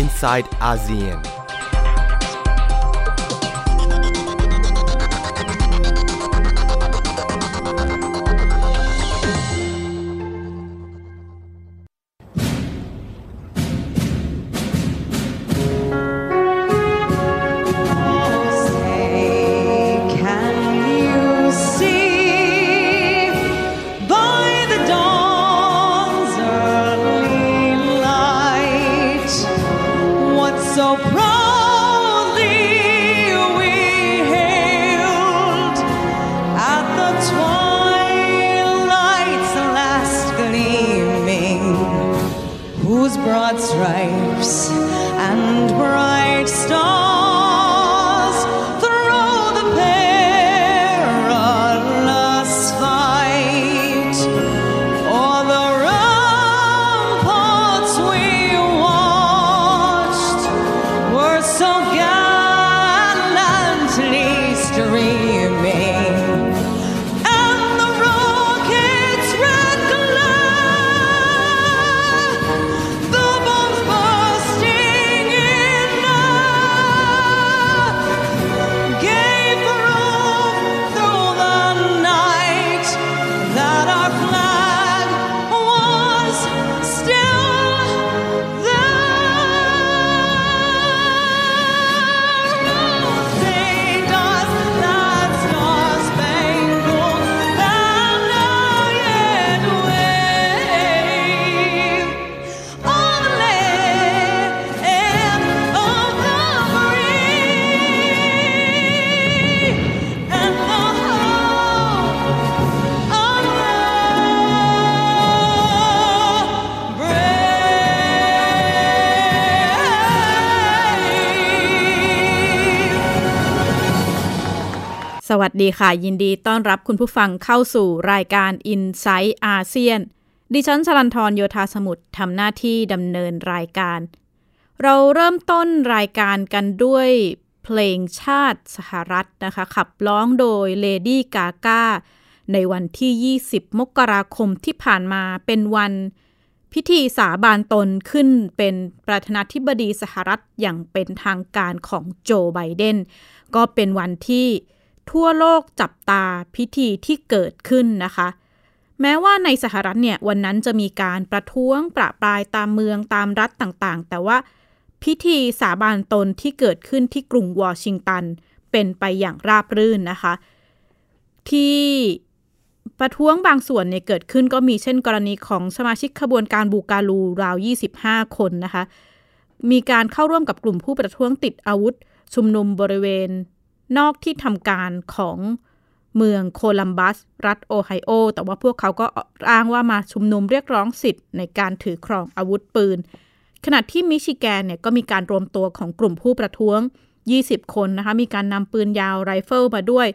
inside ASEAN. Stripes and bright stars ดีค่ะ ยินดีต้อนรับคุณผู้ฟังเข้าสู่รายการ i n s i ซต์อาเซียนดิฉันชลันทรโยธาสมุทรทำหน้าที่ดำเนินรายการ เราเริ่มต้นรายการกันด้วยเพลงชาติสหรัฐนะคะ ขับร้องโดยเลดี้กากาในวันที่ 20 มกราคมที่ผ่านมาเป็นวันพิธีสาบานตนขึ้นเป็นประธานาธิบดีสหรัฐอย่างเป็นทางการของโจไบเดนก็เป็นวันที่ ทั่วโลกจับตาพิธีที่เกิดขึ้นนะคะ แม้ว่าในสหรัฐเนี่ยวันนั้นจะมีการประท้วงประปรายตามเมืองตามรัฐต่างๆ แต่ว่าพิธีสาบานตนที่เกิดขึ้นที่กรุงวอชิงตัน เป็นไปอย่างราบรื่นนะคะ ที่ประท้วงบางส่วนเนี่ยเกิดขึ้นก็มีเช่นกรณีของสมาชิกขบวนการบูการูราว 25 คนนะคะ มีการเข้าร่วมกับกลุ่มผู้ประท้วงติดอาวุธ ชุมนุมบริเวณ นอกที่ทำการของเมืองโคลัมบัส รัฐโอไฮโอ แต่ว่าพวกเขาก็อ้างว่ามาชุมนุมเรียกร้องสิทธิ์ในการถือครองอาวุธปืน ขณะที่มิชิแกนเนี่ยก็มีการรวมตัวของกลุ่มผู้ประท้วง 20 คนนะคะ มีการนำปืนยาวไรเฟิลมาด้วย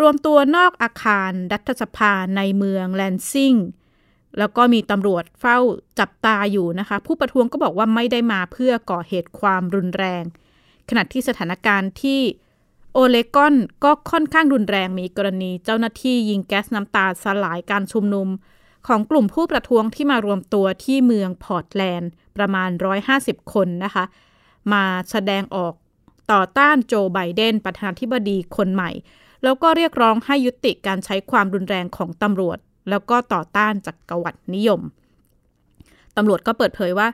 รวมตัวนอกอาคารรัฐสภาในเมืองแลนซิงแล้วก็มีตำรวจเฝ้าจับตาอยู่นะคะ ผู้ประท้วงก็บอกว่าไม่ได้มาเพื่อก่อเหตุความรุนแรง ขณะที่สถานการณ์ที่ โอเลกอนก็ค่อนข้างรุนแรงมีกรณีเจ้าหน้าที่ยิงแก๊สน้ำตาสลายการชุมนุม ของกลุ่มผู้ประท้วงที่มารวมตัวที่เมืองพอร์ตแลนด์ ประมาณ 150 คนนะคะ มาแสดงออกต่อต้านโจไบเดน ประธานาธิบดีคนใหม่ แล้วก็เรียกร้องให้ยุติการใช้ความรุนแรงของตำรวจ แล้วก็ต่อต้านจักกรวรรดินิยมตำรวจก็เปิดเผยว่า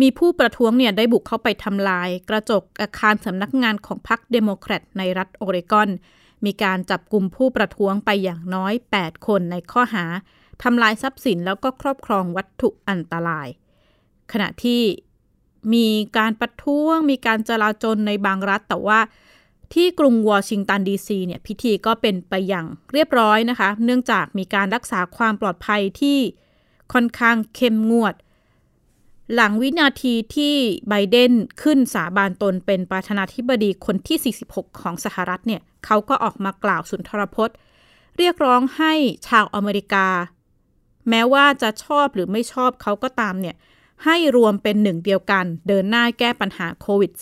มีผู้ประท้วงเนี่ยได้บุกเข้าไปทำลาย กระจกอาคารสำนักงานของพรรคเดโมแครตในรัฐโอเรกอน มีการจับกลุ่มผู้ประท้วงไปอย่างน้อย 8 คนในข้อหาทำลายทรัพย์สินแล้วก็ครอบครองวัตถุอันตราย ขณะที่มีการประท้วง มีการจลาจลในบางรัฐ แต่ว่าที่กรุงวอชิงตันดีซีเนี่ยพิธีก็เป็นไปอย่างเรียบร้อยนะคะ เนื่องจากมีการรักษาความปลอดภัยที่ค่อนข้างเข้มงวด หลังวินาทีที่ไบเดนขึ้นสาบานตนเป็นประธานาธิบดีคนที่ 46 ของสหรัฐเนี่ยเขาก็ออกมากล่าวสุนทรพจน์ เรียกร้องให้ชาวอเมริกา แม้ว่าจะชอบหรือไม่ชอบเขาก็ตามเนี่ยให้รวมเป็นหนึ่งเดียวกัน เดินหน้าแก้ปัญหาโควิด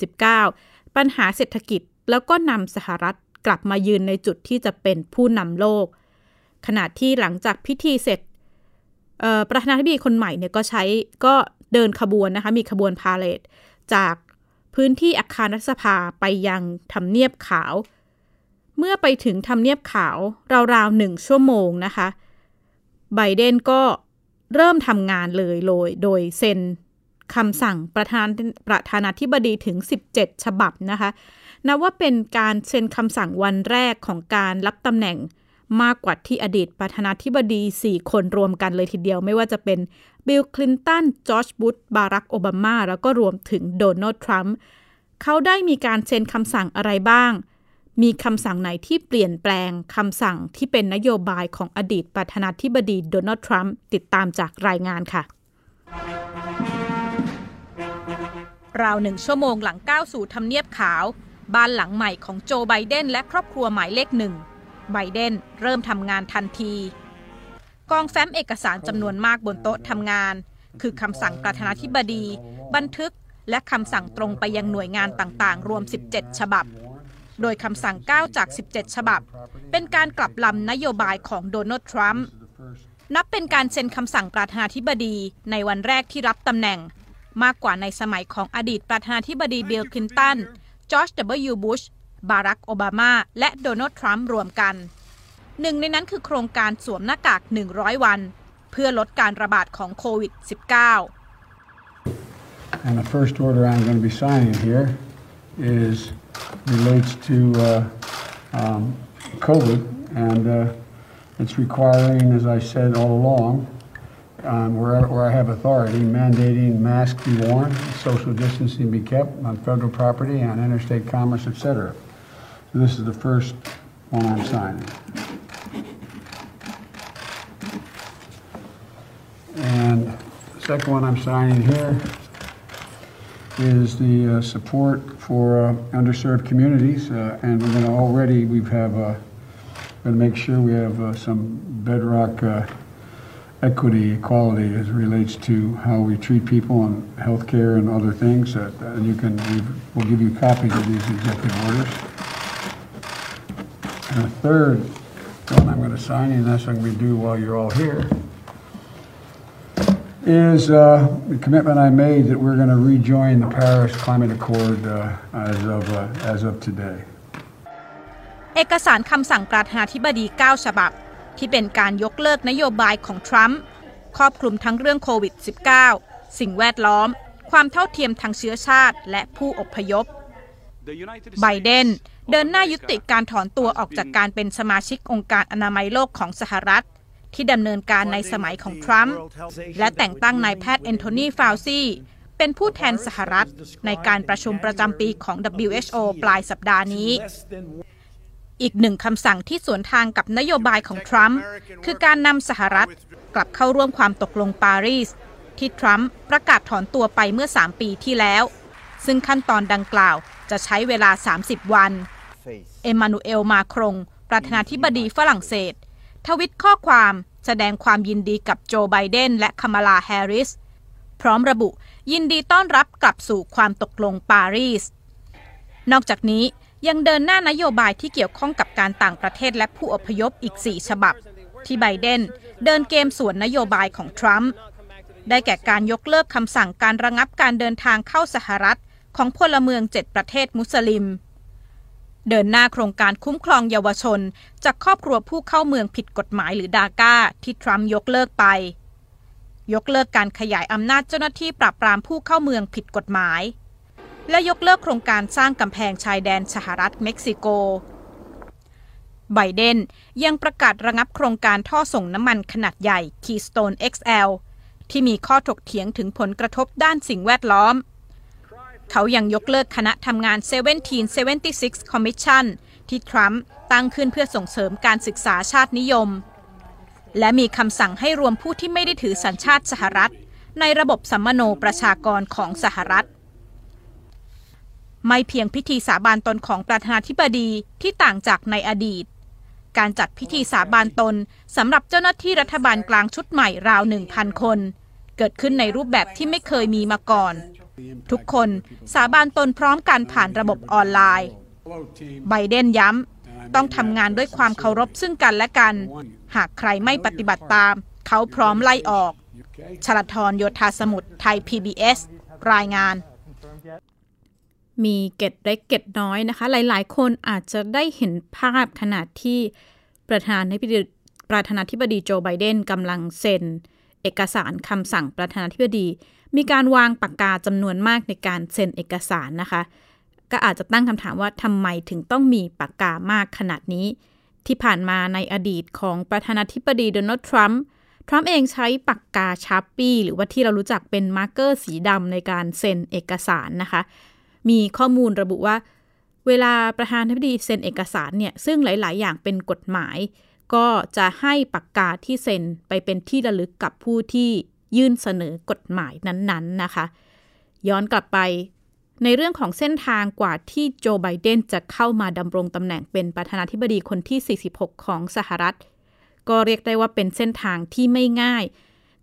-19 ปัญหาเศรษฐกิจแล้วก็นำสหรัฐกลับมายืนในจุดที่จะเป็นผู้นำโลก ขณะที่หลังจากพิธีเสร็จประธานาธิบดีคนใหม่เนี่ยก็ใช้ก็ เดินขบวนนะคะ มีขบวนพาเลทจากพื้นที่อาคารรัฐสภาไปยังทำเนียบขาว เมื่อไปถึงทำเนียบขาว ราวๆหนึ่งชั่วโมงนะคะ ไบเดนก็เริ่มทำงานเลยโดยโดยเซ็นคำสั่งประธานประธานาธิบดีถึง 17 ฉบับนะคะนับว่าเป็นการเซ็นคำสั่งวันแรกของการรับตำแหน่งมากกว่าที่อดีตประธานาธิบดี 4 คนรวมกันเลยทีเดียว ไม่ว่าจะเป็น บิลคลินตันจอร์จบุชบารักโอบามา แล้วก็รวมถึงโดนัลด์ทรัมป์เขาได้มีการเซ็นคำสั่งอะไรบ้าง มีคำสั่งไหนที่เปลี่ยนแปลงคำสั่งที่เป็นนโยบายของอดีตประธานาธิบดีโดนัลด์ทรัมป์ติดตามจากรายงานค่ะราวหนึ่งชั่วโมงหลังก้าวสู่ทำเนียบขาว บ้านหลังใหม่ของโจไบเดนและครอบครัวหมายเลขหนึ่งไบเดนเริ่มทำงานทันที กองแฟ้มเอกสารจำนวนมากบนโต๊ะทำงาน คือคำสั่งประธานาธิบดี บันทึก และคำสั่งตรงไปยังหน่วยงานต่างๆ รวม 17 ฉบับ โดยคำสั่ง 9 จาก 17 ฉบับ เป็นการกลับลำนโยบายของโดนัลด์ทรัมป์นับเป็นการเซ็นคำสั่งประธานาธิบดีในวันแรกที่รับตำแหน่ง มากกว่าในสมัยของอดีตประธานาธิบดีบิลคลินตันจอร์จ W. บุชบารักโอบามา และโดนัลด์ทรัมป์รวมกัน หนึ่งในนั้นคือโครงการสวมหน้ากาก 100 วัน เพื่อลดการระบาดของโควิด -19 And the first order I'm going to be signing here is relates to uh, um, COVID, and uh, it's requiring, as I said all along, um, where, where I have authority, mandating masks be worn, social distancing be kept on federal property, on interstate commerce, etc. So this is the first one I'm signing. And the second one I'm signing here is the uh, support for uh, underserved communities, uh, and we're going to already we have uh, going to make sure we have uh, some bedrock uh, equity, equality as relates to how we treat people and healthcare and other things. And you can we'll give you copies of these executive orders. And the third one I'm going to sign, and that's what I'm going to do while you're all here is uh, the commitment I made that we're going to rejoin the Paris Climate Accord uh, as of uh, as of today. เอกสารคำสั่งประธานาธิบดี 9 ฉบับ ที่เป็นการยกเลิกนโยบายของทรัมป์ครอบคลุมทั้งเรื่องโควิด -19 สิ่งแวดล้อม ความเท่าเทียมทางเชื้อชาติและผู้อพยพ ไบเดนเดินหน้ายุติการถอนตัวออกจากการเป็นสมาชิกองค์การอนามัยโลกของสหรัฐ ที่ดำเนินการในสมัยของทรัมป์และแต่งตั้งนายแพทย์แอนโทนีฟาวซีเป็นผู้แทนสหรัฐในการประชุมประจำปีของ WHO ปลายสัปดาห์นี้ อีกหนึ่งคำสั่งที่สวนทางกับนโยบายของทรัมป์คือการนำสหรัฐกลับเข้าร่วมความตกลงปารีส ที่ทรัมป์ประกาศถอนตัวไปเมื่อ 3 ปีที่แล้ว ซึ่งขั้นตอนดังกล่าวจะใช้เวลา 30 วัน เอมมานูเอลมาครง ประธานาธิบดีฝรั่งเศส ทวิตข้อความแสดงความยินดีกับโจไบเดนและคามาลาแฮร์ริส พร้อมระบุยินดีต้อนรับกลับสู่ความตกลงปารีส นอกจากนี้ยังเดินหน้านโยบายที่เกี่ยวข้องกับการต่างประเทศและผู้อพยพอีก 4 ฉบับ ที่ไบเดนเดินเกมสวนนโยบายของทรัมป์ได้แก่การยกเลิกคำสั่งการระงับการเดินทางเข้าสหรัฐของพลเมือง 7 ประเทศมุสลิม เดินหน้าโครงการคุ้มครองเยาวชน จากครอบครัวผู้เข้าเมืองผิดกฎหมายหรือดาก้า ที่ทรัมป์ยกเลิกไป ยกเลิกการขยายอำนาจเจ้าหน้าที่ปราบปรามผู้เข้าเมืองผิดกฎหมาย และยกเลิกโครงการสร้างกำแพงชายแดนสหรัฐเม็กซิโกไบเดนยังประกาศระงับโครงการท่อส่งน้ำมันขนาดใหญ่ Keystone XL ที่มีข้อถกเถียงถึงผลกระทบด้านสิ่งแวดล้อม เขายังยกเลิกคณะทำงาน 1776 Commission ที่ทรัมป์ตั้งขึ้นเพื่อส่งเสริมการศึกษาชาตินิยม และมีคำสั่งให้รวมผู้ที่ไม่ได้ถือสัญชาติสหรัฐ ในระบบสัมมโนประชากรของสหรัฐ ไม่เพียงพิธีสาบานตนของประธานาธิบดีที่ต่างจากในอดีต การจัดพิธีสาบานตนสำหรับเจ้าหน้าที่รัฐบาลกลางชุดใหม่ราว 1,000 คน เกิดขึ้นในรูปแบบที่ไม่เคยมีมาก่อน ทุกคนสาบานตนพร้อมกันผ่านระบบออนไลน์ ไบเดนย้ำต้องทำงานด้วยความเคารพซึ่งกันและกัน หากใครไม่ปฏิบัติตาม เขาพร้อมไล่ออก ชลทรโยธาสมุทรไทย PBS รายงาน มีเก็ดเล็กเก็ดน้อยนะคะ หลาย ๆ คนอาจจะได้เห็นภาพขณะที่ประธานาธิบดีประธานาธิบดีโจไบเดนกำลังเซ็น เอกสารคำสั่งประธานาธิบดี มีการวางปากกาจำนวนมากในการเซ็นเอกสารนะคะ ก็อาจจะตั้งคำถามว่าทำไมถึงต้องมีปากกามากขนาดนี้ ที่ผ่านมาในอดีตของประธานาธิบดีโดนัลด์ทรัมป์ทรัมป์เองใช้ปากกา Sharpie หรือว่าที่เรารู้จักเป็น marker สีดำในการเซ็นเอกสารนะคะ มีข้อมูลระบุว่า เวลาประธานาธิบดีเซ็นเอกสารเนี่ยซึ่งหลาย ๆ อย่างเป็นกฎหมาย ก็จะให้ปากกาที่เซ็นไปเป็นที่ระลึกกับผู้ที่ ยื่นเสนอกฎหมายนั้นๆนะคะ ย้อนกลับไปในเรื่องของเส้นทางกว่าที่โจไบเดนจะเข้ามาดำรงตำแหน่งเป็นประธานาธิบดีคนที่ 46 ของสหรัฐ ก็เรียกได้ว่าเป็นเส้นทางที่ไม่ง่าย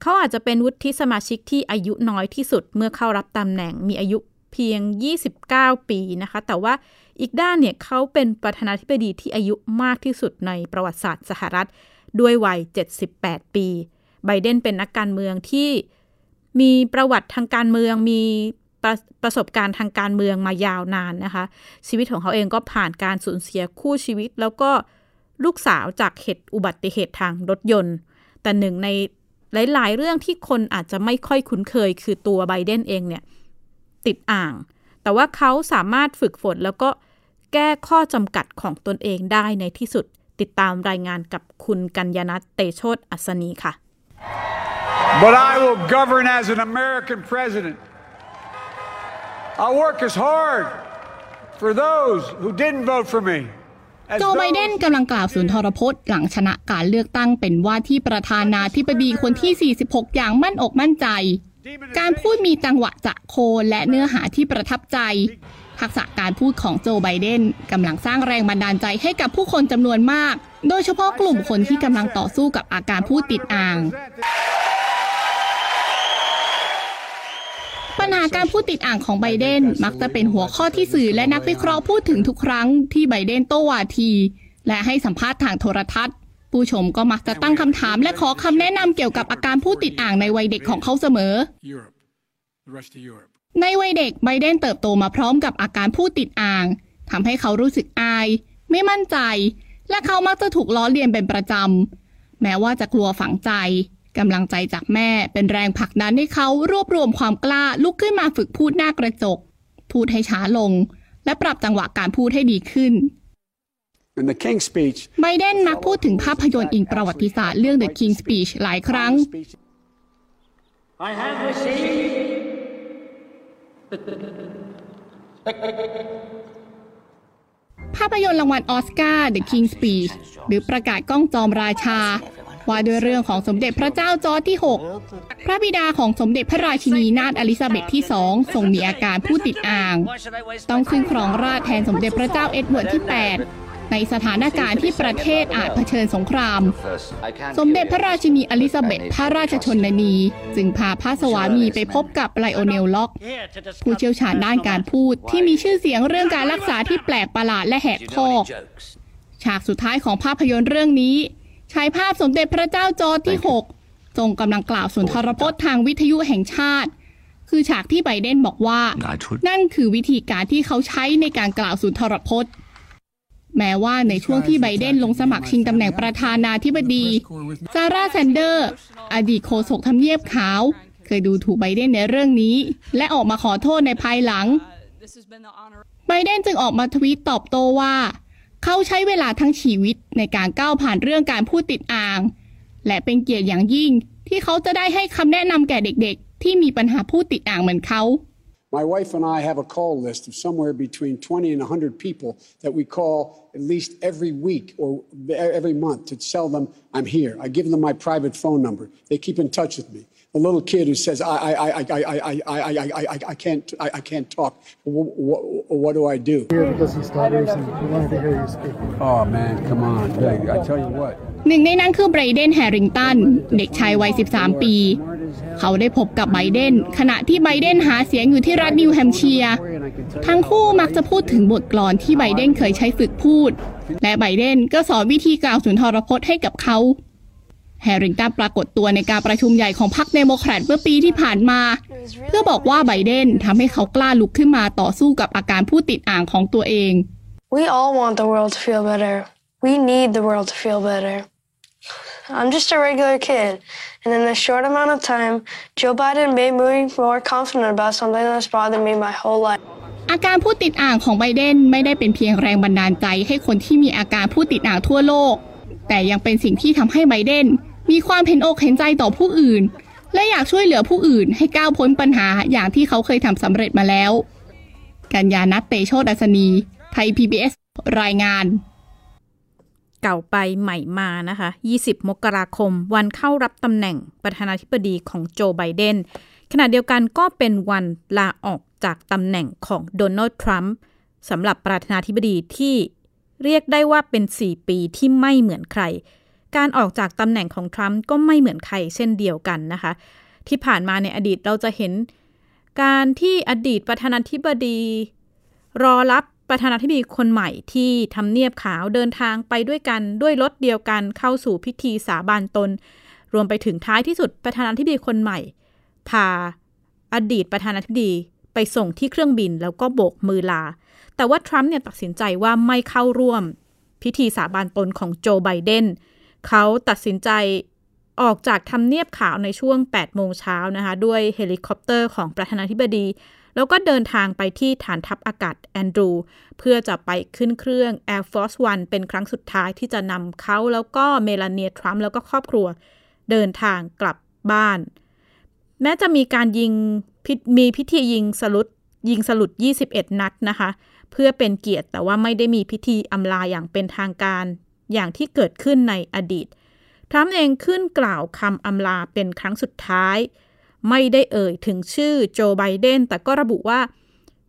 เขาอาจจะเป็นวุฒิสมาชิกที่อายุน้อยที่สุดเมื่อเข้ารับตำแหน่งมีอายุเพียง 29 ปีนะคะ แต่ว่าอีกด้านเนี่ยเขาเป็นประธานาธิบดีที่อายุมากที่สุดในประวัติศาสตร์สหรัฐ ด้วยวัย 78 ปี ไบเดนเป็นนักการเมืองที่มีประวัติทางการเมืองมีประประสบการณ์ทางการเมืองมายาวนานนะคะ ชีวิตของเขาเองก็ผ่านการสูญเสียคู่ชีวิต แล้วก็ลูกสาวจากเหตุอุบัติเหตุทางรถยนต์ แต่หนึ่งในหลาย ๆ เรื่องที่คนอาจจะไม่ค่อยคุ้นเคย คือตัวไบเดนเองเนี่ยติดอ่าง แต่ว่าเขาสามารถฝึกฝนแล้วก็แก้ข้อจำกัดของตนเองได้ในที่สุดติดตามรายงานกับคุณกัญญนัทเตโชตอัศนีค่ะ But I will govern as an American president. I'll work as hard for those who didn't vote for me. as โจไบเดน those กำลังกล่าวสุนทรพจน์หลังชนะการเลือกตั้งเป็นว่าที่ประธานาธิบดีคนที่ 46 อย่างมั่นอกมั่นใจ การพูดมีจังหวะจะโคนและเนื้อหาที่ประทับใจ ทักษะการพูดของโจไบเดนกำลังสร้างแรงบันดาลใจให้กับผู้คนจำนวนมาก โดยเฉพาะกลุ่มคนที่กำลังต่อสู้กับอาการพูดติดอ่าง ปัญหาการพูดติดอ่างของไบเดนมักจะเป็นหัวข้อที่สื่อและนักวิเคราะห์พูดถึงทุกครั้งที่ไบเดนโต้วาที และให้สัมภาษณ์ทางโทรทัศน์ ผู้ชมก็มักจะตั้งคำถามและขอคำแนะนำเกี่ยวกับอาการพูดติดอ่างในวัยเด็กของเขาเสมอ Europe, the rest of Europe. ในวัยเด็กไบเดนเติบโตมาพร้อมกับอาการพูดติดอ่างทำให้เขารู้สึกอาย ไม่มั่นใจ และเขามักจะถูกล้อเลียนเป็นประจำ แม้ว่าจะกลัวฝังใจกำลังใจจากแม่เป็นแรงผลักดันให้เขารวบรวมความกล้าลุกขึ้นมาฝึกพูดหน้ากระจก พูดให้ช้าลง และปรับจังหวะการพูดให้ดีขึ้น in the King's speech. ไบเดนมักพูดถึงภาพยนตร์อิงประวัติศาสตร์เรื่อง The King's Speech หลายครั้ง speech. I have received ภาพยนตร์รางวัลออสการ์ The King's Speech หรือประกาศก้องจอมราชา ว่าด้วยเรื่องของสมเด็จพระเจ้าจอร์จที่ 6 พระบิดาของสมเด็จพระราชินีนาถอลิซาเบธที่สองทรงมีอาการพูดติดอ่าง ต้องขึ้นครองราชย์แทนสมเด็จพระเจ้าเอ็ดเวิร์ดที่ 8 ในสถานการณ์ที่ประเทศอาจเผชิญสงคราม สมเด็จพระราชินีอลิซาเบธพระราชชนนี จึงพาพระสวามีไปพบกับไลโอเนลล็อก Here to discuss ผู้เชี่ยวชาญด้านการพูดที่มีชื่อเสียงเรื่องการรักษาที่แปลกประหลาดและแหกคอก ฉากสุดท้ายของภาพยนตร์เรื่องนี้ฉายภาพสมเด็จพระเจ้าจอร์จที่ 6 ทรงกำลังกล่าวสุนทรพจน์ทางวิทยุแห่งชาติคือฉากที่ไบเดนบอกว่า นั่นคือวิธีการที่เขาใช้ในการกล่าวสุนทรพจน์ แม้ว่าในช่วงที่ไบเดนลงสมัครชิงตำแหน่งประธานาธิบดีซาร่าแซนเดอร์ อดีตโฆษกทำเนียบขาว เคยดูถูกไบเดนในเรื่องนี้ และออกมาขอโทษในภายหลัง ไบเดนจึงออกมาทวีตตอบโต้ว่า เขาใช้เวลาทั้งชีวิตในการก้าวผ่านเรื่องการพูดติดอ่าง และเป็นเกียรติอย่างยิ่งที่เขาจะได้ให้คำแนะนำแก่เด็กๆ ที่มีปัญหาพูดติดอ่างเหมือนเขา My wife and I have a call list of somewhere between 20 and 100 people that we call at least every week or every month to tell them I'm here. I give them my private phone number. They keep in touch with me. The little kid who says, I, I, I, I, I, I, I, I, I, I can't, I, I can't talk. What, what, what do I do? Here to listen studies and we wanted to hear you speak. Oh, man, come on. Hey, I tell you what. หนึ่งในนั้นคือไบรเดนแฮริงตัน เด็กชายวัย 13 ปี เขาได้พบกับไบเดน ขณะที่ไบเดนหาเสียงอยู่ที่รัฐนิวแฮมป์เชียร์ทั้งคู่มักจะพูดถึงบทกลอนที่ไบเดนเคยใช้ฝึกพูด และไบเดนก็สอนวิธีกล่าวสุนทรพจน์ให้กับเขา แฮริงตันปรากฏตัวในการประชุมใหญ่ของพรรคเดโมแครตเมื่อปีที่ผ่านมา เพื่อบอกว่าไบเดนทำให้เขากล้าลุกขึ้นมาต่อสู้กับอาการพูดติดอ่างของตัวเอง We all want the world to feel better. We need the world to feel better. I'm just a regular kid, and in a short amount of time, Joe Biden made me more confident about something that's bothered me my whole life. อาการผู้ติดอ่างของไบเดนไม่ได้เป็นเพียงแรงบันดาลใจให้คนที่มีอาการผู้ติดอ่างทั่วโลก แต่ยังเป็นสิ่งที่ทำให้ไบเดน มีความเห็นอกเห็นใจต่อผู้อื่น และอยากช่วยเหลือผู้อื่นให้ก้าวพ้นปัญหาอย่างที่เขาเคยทำสำเร็จมาแล้ว กัญญานัทเตโชดัสนี ไทย PBS รายงาน เก่าไปใหม่มานะคะ 20 มกราคม วันเข้ารับตำแหน่งประธานาธิบดีของโจไบเดน ขณะเดียวกันก็เป็นวันลาออกจากตำแหน่งของโดนัลด์ทรัมป์สำหรับประธานาธิบดีที่เรียกได้ว่าเป็น 4 ปีที่ไม่เหมือนใคร การออกจากตำแหน่งของทรัมป์ก็ไม่เหมือนใครเช่นเดียวกันนะคะ ที่ผ่านมาในอดีตเราจะเห็น การที่อดีตประธานาธิบดี รอรับประธานาธิบดีคนใหม่ที่ทำเนียบขาวเดินทางไปด้วยกันด้วยรถเดียวกันเข้าสู่พิธีสาบานตน รวมไปถึงท้ายที่สุดประธานาธิบดีคนใหม่พาอดีตประธานาธิบดีไปส่งที่เครื่องบินแล้วก็โบกมือลา แต่ว่าทรัมป์เนี่ยตัดสินใจว่าไม่เข้าร่วม พิธีสาบานตนของโจไบเดน เขาตัดสินใจออกจากทำเนียบขาวในช่วง 8 โมงเช้านะคะด้วยเฮลิคอปเตอร์ของประธานาธิบดี แล้วก็เดินทางไปที่ฐานทัพอากาศแอนดรู เพื่อจะไปขึ้นเครื่อง Air Force One เป็นครั้งสุดท้ายที่จะนำเขาแล้วก็เมลานีทรัมป์แล้วก็ครอบครัว เดินทางกลับบ้าน แม้จะมีการยิงมีพิธียิงสลุดยิงสลุด 21 นัดนะคะ เพื่อเป็นเกียรติแต่ว่าไม่ได้มีพิธีอำลาอย่างเป็นทางการ อย่างที่เกิดขึ้นในอดีต ทรัมป์เองขึ้นกล่าวคำอำลาเป็นครั้งสุดท้าย ไม่ได้เอ่ยถึงชื่อโจไบเดน แต่ก็ระบุว่า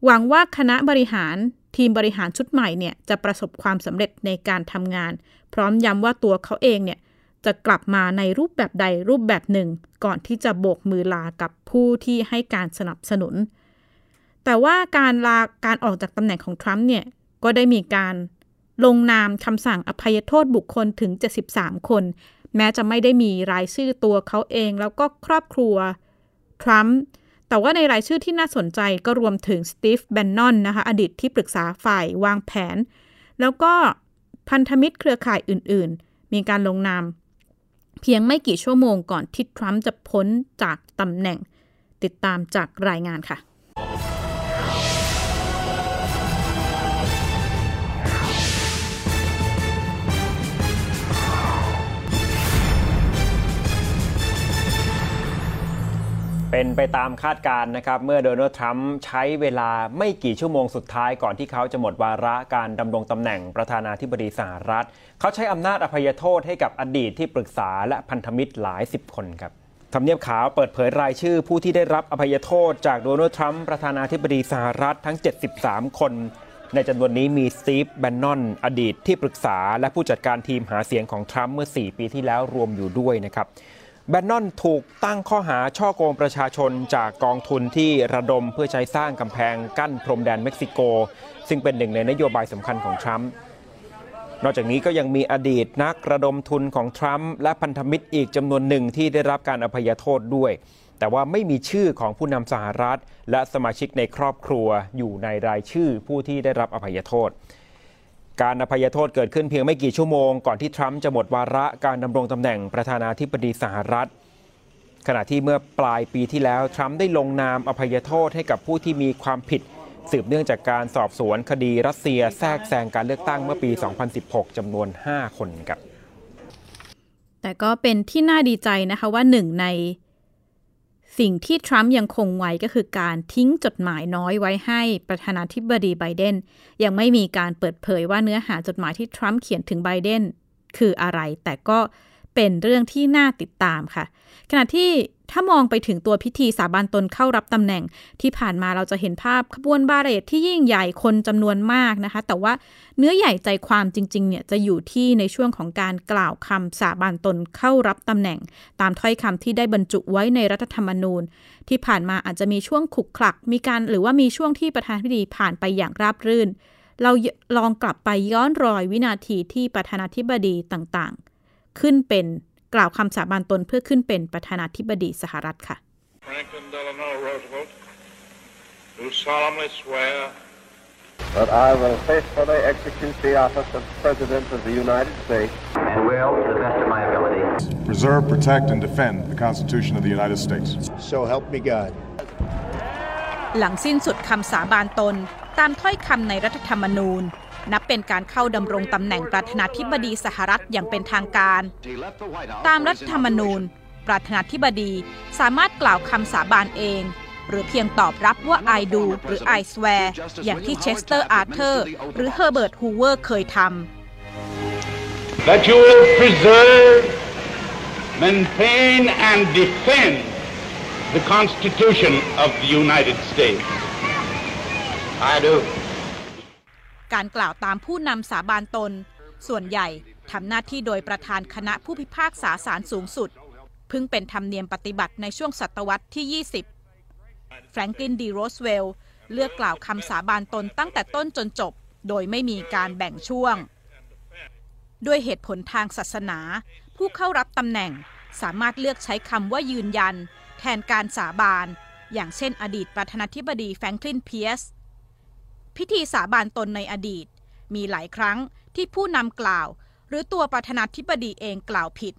หวังว่าคณะบริหารทีมบริหารชุดใหม่เนี่ยจะประสบความสำเร็จในการทำงาน พร้อมย้ำว่าตัวเขาเองเนี่ยจะกลับมาในรูปแบบใดรูปแบบหนึ่ง ก่อนที่จะโบกมือลากับผู้ที่ให้การสนับสนุน แต่ว่าการลาการออกจากตำแหน่งของทรัมป์เนี่ยก็ได้มีการ ลงนามคำสั่งอภัยโทษบุคคลถึง 73 คน แม้จะไม่ได้มีรายชื่อตัวเขาเองแล้วก็ครอบครัวทรัมป์แต่ว่าในรายชื่อที่น่าสนใจก็รวมถึงสตีฟแบนนอนนะคะอดีตที่ปรึกษาฝ่ายวางแผน แล้วก็พันธมิตรเครือข่ายอื่น ๆ มีการลงนาม เพียงไม่กี่ชั่วโมงก่อนที่ทรัมป์จะพ้นจากตำแหน่ง ติดตามจากรายงานค่ะ เป็นไปตามคาดการณ์นะครับ เมื่อโดนัลด์ทรัมป์ใช้เวลาไม่กี่ชั่วโมงสุดท้ายก่อนที่เขาจะหมดวาระการดำรงตำแหน่งประธานาธิบดีสหรัฐ เขาใช้อำนาจอภัยโทษให้กับอดีตที่ปรึกษาและพันธมิตรหลายสิบคนครับทำเนียบขาวเปิดเผยรายชื่อผู้ที่ได้รับอภัยโทษจากโดนัลด์ทรัมป์ประธานาธิบดีสหรัฐทั้ง 73 คน ในจำนวนนี้มีสตีฟแบนนอนอดีตที่ปรึกษาและผู้จัดการทีมหาเสียงของทรัมป์เมื่อ 4 ปีที่แล้วรวมอยู่ด้วยนะครับ แบนนอนถูกตั้งข้อหาช่อโกงประชาชนจากกองทุนที่ระดมเพื่อใช้สร้างกำแพงกั้นพรมแดนเม็กซิโก ซึ่งเป็นหนึ่งในนโยบายสำคัญของทรัมป์นอกจากนี้ก็ยังมีอดีตนักระดมทุนของทรัมป์และพันธมิตรอีกจำนวนหนึ่งที่ได้รับการอภัยโทษด้วย แต่ว่าไม่มีชื่อของผู้นำสหรัฐ และสมาชิกในครอบครัวอยู่ในรายชื่อผู้ที่ได้รับอภัยโทษ การอภัยโทษเกิดขึ้นเพียงไม่กี่ชั่วโมงก่อนที่ทรัมป์จะหมดวาระการดำรงตำแหน่งประธานาธิบดีสหรัฐ ขณะที่เมื่อปลายปีที่แล้ว ทรัมป์ได้ลงนามอภัยโทษให้กับผู้ที่มีความผิด สืบเนื่องจากการสอบสวนคดีรัสเซียแทรกแซงการเลือกตั้งเมื่อปี 2016จำนวน 5 คนครับแต่ก็เป็นที่น่าดีใจนะคะว่าหนึ่งใน สิ่งที่ทรัมป์ยังคงไว้ก็คือการทิ้งจดหมายน้อยไว้ให้ประธานาธิบดีไบเดนยังไม่มีการเปิดเผยว่าเนื้อหาจดหมายที่ทรัมป์เขียนถึงไบเดนคืออะไร แต่ก็เป็นเรื่องที่น่าติดตามค่ะ ขณะที่ ถ้ามองไปถึงตัวพิธีสาบานตนเข้ารับตำแหน่งที่ผ่านมาเราจะเห็นภาพขบวนบาเรดที่ยิ่งใหญ่คนจำนวนมากนะคะ แต่ว่าเนื้อใหญ่ใจความจริงๆเนี่ยจะอยู่ที่ในช่วงของการกล่าวคำสาบานตนเข้ารับตำแหน่ง ตามถ้อยคำที่ได้บรรจุไว้ในรัฐธรรมนูญ ที่ผ่านมาอาจจะมีช่วงขุกขลัก มีการหรือว่ามีช่วงที่ประธานาธิบดีผ่านไปอย่างราบรื่น เราลองกลับไปย้อนรอยวินาทีที่ประธานาธิบดีต่างๆ ขึ้นเป็น กล่าวคำสาบานตนเพื่อขึ้นเป็นประธานาธิบดีสหรัฐค่ะ Franklin Delano Roosevelt, do solemnly swear that I will faithfully execute the office of President of the United States and will, to the best of my ability, preserve, protect, and defend the Constitution of the United States. So help me God. หลังสิ้นสุดคำสาบานตนตามถ้อยคำในรัฐธรรมนูญ นับเป็นการเข้าดำรงตำแหน่งประธานาธิบดีสหรัฐอย่างเป็นทางการ ตามรัฐธรรมนูญ ประธานาธิบดีสามารถกล่าวคำสาบานเอง หรือเพียงตอบรับว่า I do หรือ I swear อย่างที่เชสเตอร์อาร์เธอร์หรือเฮอร์เบิร์ตฮูเวอร์เคยทำ that you will preserve, maintain, and defend the Constitution of the United States. I do. การกล่าวตามผู้นำสาบานตน ส่วนใหญ่ทำหน้าที่โดยประธานคณะผู้พิพากษาศาลสูงสุดพึ่งเป็นธรรมเนียมปฏิบัติในช่วงศตวรรษที่ 20 แฟรงกลินดีโรสเวลล์เลือกกล่าวคำสาบานตนตั้งแต่ต้นจนจบ โดยไม่มีการแบ่งช่วง ด้วยเหตุผลทางศาสนา ผู้เข้ารับตำแหน่งสามารถเลือกใช้คำว่ายืนยัน แทนการสาบาน อย่างเช่นอดีตประธานาธิบดีแฟรงคลินเพียส พิธีสาบานตนในอดีต มีหลายครั้งที่ผู้นำกล่าว หรือตัวประธานาธิบดีเองกล่าวผิด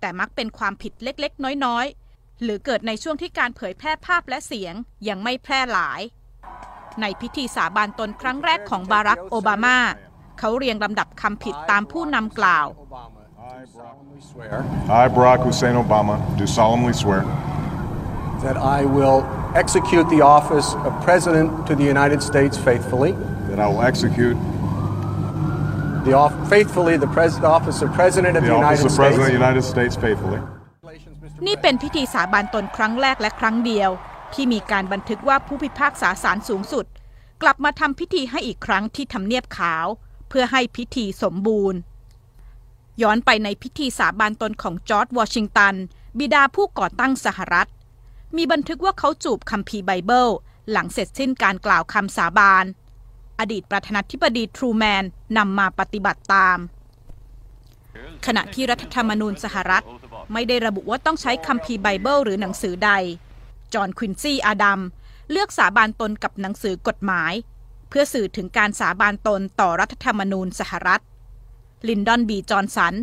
แต่มักเป็นความผิดเล็กๆ น้อยๆ หรือเกิดในช่วงที่การเผยแพร่ภาพและเสียงยังไม่แพร่หลาย ในพิธีสาบานตนครั้งแรกของบารักโอบามา เขาเรียงลำดับคำผิดตามผู้นำกล่าว I, Barack Hussein Obama, do solemnly swear that I will execute the office of President to the United States faithfully, that I will execute the off- faithfully the pres- office of President of the the office United of President of the States. United States faithfully. นี่เป็นพิธีสาบานตนครั้งแรกและครั้งเดียว ที่มีการบันทึกว่าผู้พิพากษาศาลสูงสุด กลับมาทำพิธีให้อีกครั้งที่ทำเนียบขาว เพื่อให้พิธีสมบูรณ์ ย้อนไปในพิธีสาบานตนของจอร์จวอชิงตัน บิดาผู้ก่อตั้งสหรัฐ มีบันทึกว่าเขาจูบคัมภีร์ไบเบิล หลังเสร็จสิ้นการกล่าวคำสาบาน อดีตประธานาธิบดีทรูแมนนำมาปฏิบัติตาม ขณะที่รัฐธรรมนูญสหรัฐ ไม่ได้ระบุว่าต้องใช้คัมภีร์ไบเบิลหรือหนังสือใด จอห์นควินซี่อาดัมเลือกสาบานตนกับหนังสือกฎหมาย เพื่อสื่อถึงการสาบานตนต่อรัฐธรรมนูญสหรัฐ ลินดอนบีจอห์นสัน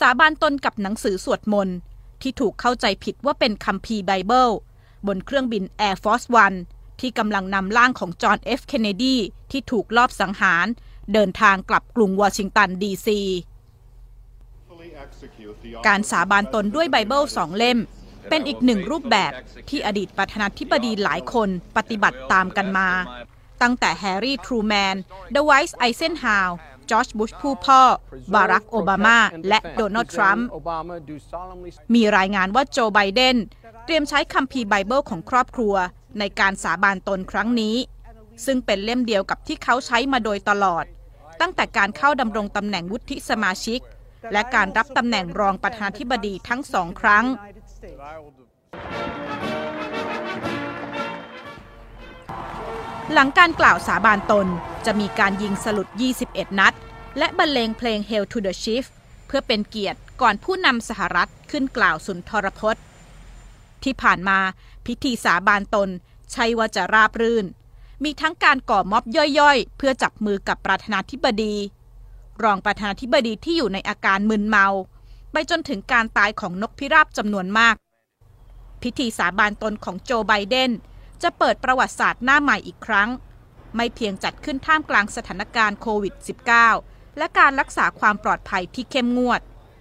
สาบานตนกับหนังสือสวดมนต์ที่ถูกเข้าใจผิดว่าเป็นคัมภีร์ไบเบิล บนเครื่องบิน Air Force One ที่กำลังนำร่างของจอห์นเอฟเคนเนดีที่ถูกลอบสังหาร เดินทางกลับกรุงวอชิงตันดีซี การสาบานตนด้วยไบเบิลสองเล่ม เป็นอีกหนึ่งรูปแบบที่อดีตประธานาธิบดีหลายคนปฏิบัติตามกันมา ตั้งแต่แฮร์รี่ทรูแมนดไวต์ไอเซนฮาวร์ จอร์จบุชผู้พ่อบารักโอบามา และโดนัลด์ทรัมป์มีรายงานว่าโจไบเดนเตรียมใช้คัมภีร์ไบเบิลของครอบครัว ในการสาบานตนครั้งนี้ ซึ่งเป็นเล่มเดียวกับที่เขาใช้มาโดยตลอด ตั้งแต่การเข้าดำรงตำแหน่งวุฒิสมาชิก และการรับตำแหน่งรองประธานาธิบดีทั้งสองครั้ง หลังการกล่าวสาบานตนจะมีการยิงสลุด 21 นัด และบรรเลงเพลง Hail to the Chief เพื่อเป็นเกียรติก่อนผู้นำสหรัฐขึ้นกล่าวสุนทรพจน์ ที่ผ่านมาพิธีสาบานตนใช่ว่าจะราบรื่น มีทั้งการก่อม็อบย่อยๆ เพื่อจับมือกับประธานาธิบดี รองประธานาธิบดีที่อยู่ในอาการมึนเมา ไปจนถึงการตายของนกพิราบจำนวนมาก พิธีสาบานตนของโจไบเดน จะเปิดประวัติศาสตร์หน้าใหม่อีกครั้ง ไม่เพียงจัดขึ้นท่ามกลางสถานการณ์โควิด -19 และการรักษาความปลอดภัยที่เข้มงวด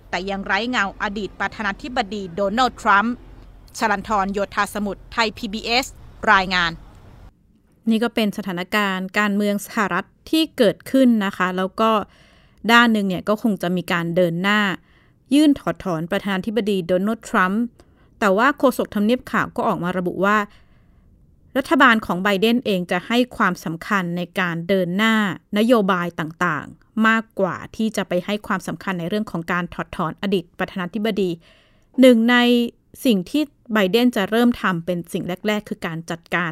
แต่ยังไร้เงาอดีตประธานาธิบดีโดนัลด์ทรัมป์ชลันทรโยธาสมุทรไทย PBS รายงาน นี่ก็เป็นสถานการณ์การเมืองสหรัฐที่เกิดขึ้นนะคะ แล้วก็ด้านหนึ่งเนี่ยก็คงจะมีการเดินหน้า ยื่นถอดถอนประธานาธิบดีโดนัลด์ทรัมป์แต่ว่าโฆษกทำเนียบข่าวก็ออกมาระบุว่า รัฐบาลของไบเดนเองจะให้ความสำคัญในการเดินหน้านโยบายต่างๆ มากกว่าที่จะไปให้ความสำคัญในเรื่องของการถอดถอนอดีตประธานาธิบดี หนึ่งในสิ่งที่ไบเดนจะเริ่มทำเป็นสิ่งแรก ๆ คือการจัดการ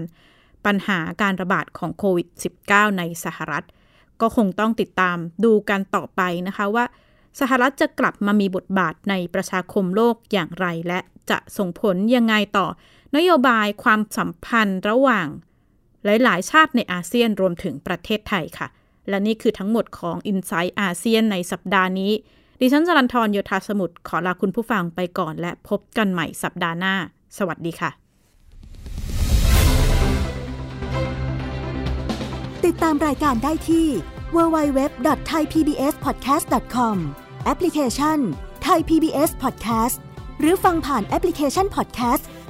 ปัญหาการระบาดของโควิด -19 ในสหรัฐ ก็คงต้องติดตามดูกันต่อไปนะคะว่า สหรัฐจะกลับมามีบทบาทในประชาคมโลกอย่างไร และจะส่งผลยังไงต่อ นโยบายความสัมพันธ์ระหว่างหลาย ๆ ชาติในอาเซียนรวมถึงประเทศไทยค่ะ และนี่คือทั้งหมดของ i n s i ซต์อาเซียนในสัปดาห์นี้ ดิฉันจรันทรโยธาสมุทรขอลาคุณผู้ฟังไปก่อน และพบกันใหม่สัปดาห์หน้า สวัสดีค่ะ ติดตามรายการได้ที่ www.thaipbspodcast.com แอปพลิเคชัน Thai PBS Podcast หรือฟังผ่านแอปพลิเคชัน Podcast